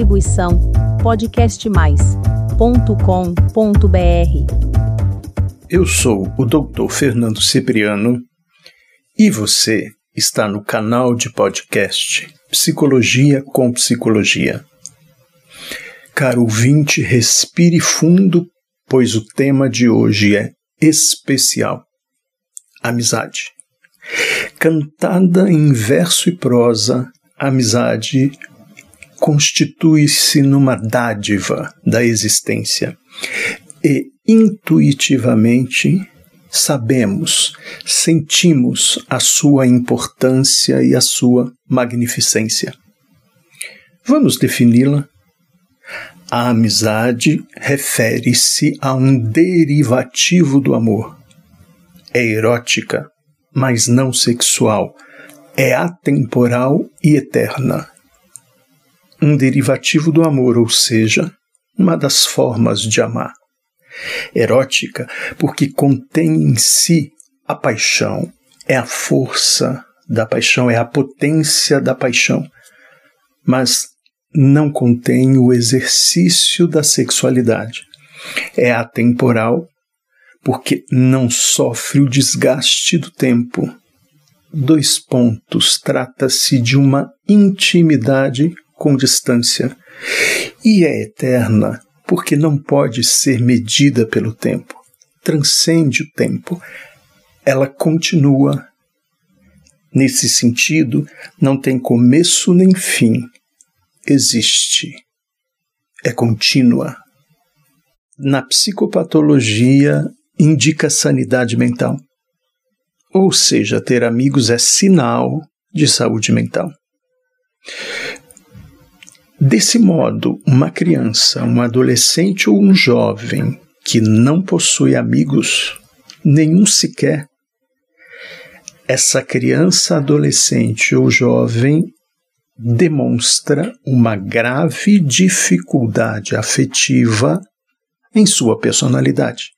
Distribuição podcastmais.com.br. Eu sou o Dr. Fernando Cipriano e você está no canal de podcast Psicologia com Psicologia. Caro ouvinte, respire fundo, pois o tema de hoje é especial: amizade. Cantada em verso e prosa, amizade constitui-se numa dádiva da existência e intuitivamente sabemos, sentimos a sua importância e a sua magnificência. Vamos defini-la? A amizade refere-se a um derivativo do amor. É erótica, mas não sexual. É atemporal e eterna um derivativo do amor, ou seja, uma das formas de amar. Erótica, porque contém em si a paixão, é a força da paixão, é a potência da paixão, mas não contém o exercício da sexualidade. É atemporal, porque não sofre o desgaste do tempo. Dois pontos: trata-se de uma intimidade com distância. E é eterna porque não pode ser medida pelo tempo. Transcende o tempo. Ela continua. Nesse sentido, não tem começo nem fim. Existe. É contínua. Na psicopatologia, indica sanidade mental. Ou seja, ter amigos é sinal de saúde mental. Desse modo, uma criança, um adolescente ou um jovem que não possui amigos, nenhum sequer, essa criança, adolescente ou jovem demonstra uma grave dificuldade afetiva em sua personalidade.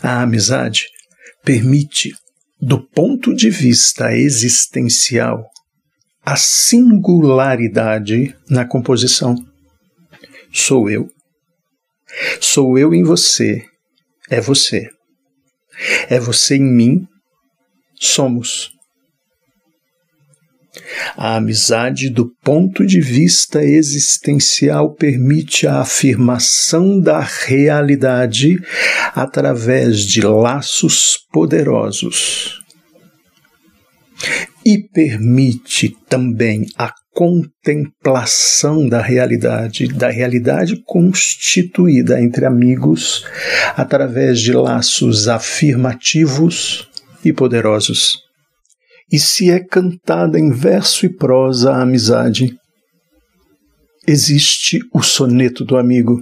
A amizade permite, do ponto de vista existencial, a singularidade na composição. Sou eu. Sou eu em você. É você. É você em mim. Somos. A amizade, do ponto de vista existencial, permite a afirmação da realidade através de laços poderosos e permite também a contemplação da realidade, da realidade constituída entre amigos através de laços afirmativos e poderosos. E se é cantada em verso e prosa a amizade, existe o soneto do amigo.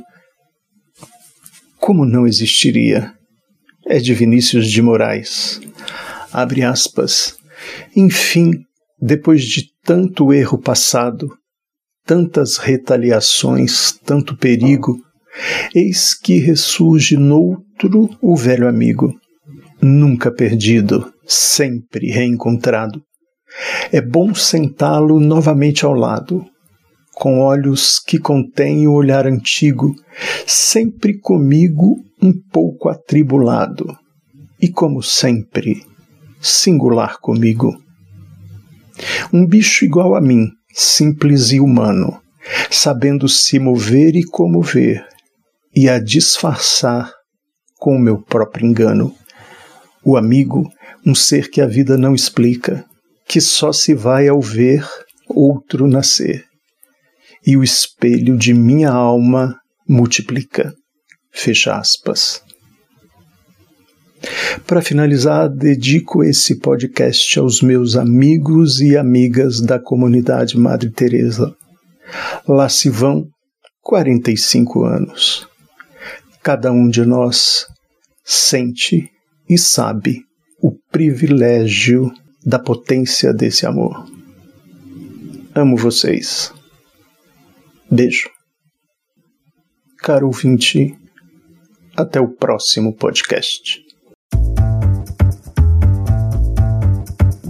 Como não existiria? É de Vinícius de Moraes. Abre aspas. Enfim, depois de tanto erro passado, tantas retaliações, tanto perigo, eis que ressurge noutro o velho amigo, nunca perdido, sempre reencontrado. É bom sentá-lo novamente ao lado, com olhos que contêm o olhar antigo, sempre comigo um pouco atribulado, e como sempre, singular comigo. Um bicho igual a mim, simples e humano, sabendo se mover e comover, e a disfarçar com o meu próprio engano. O amigo, um ser que a vida não explica, que só se vai ao ver outro nascer, e o espelho de minha alma multiplica. Fecha aspas. Para finalizar, dedico esse podcast aos meus amigos e amigas da comunidade Madre Teresa. Lá se vão 45 anos. Cada um de nós sente e sabe o privilégio da potência desse amor. Amo vocês. Beijo. Caro ouvinte, até o próximo podcast.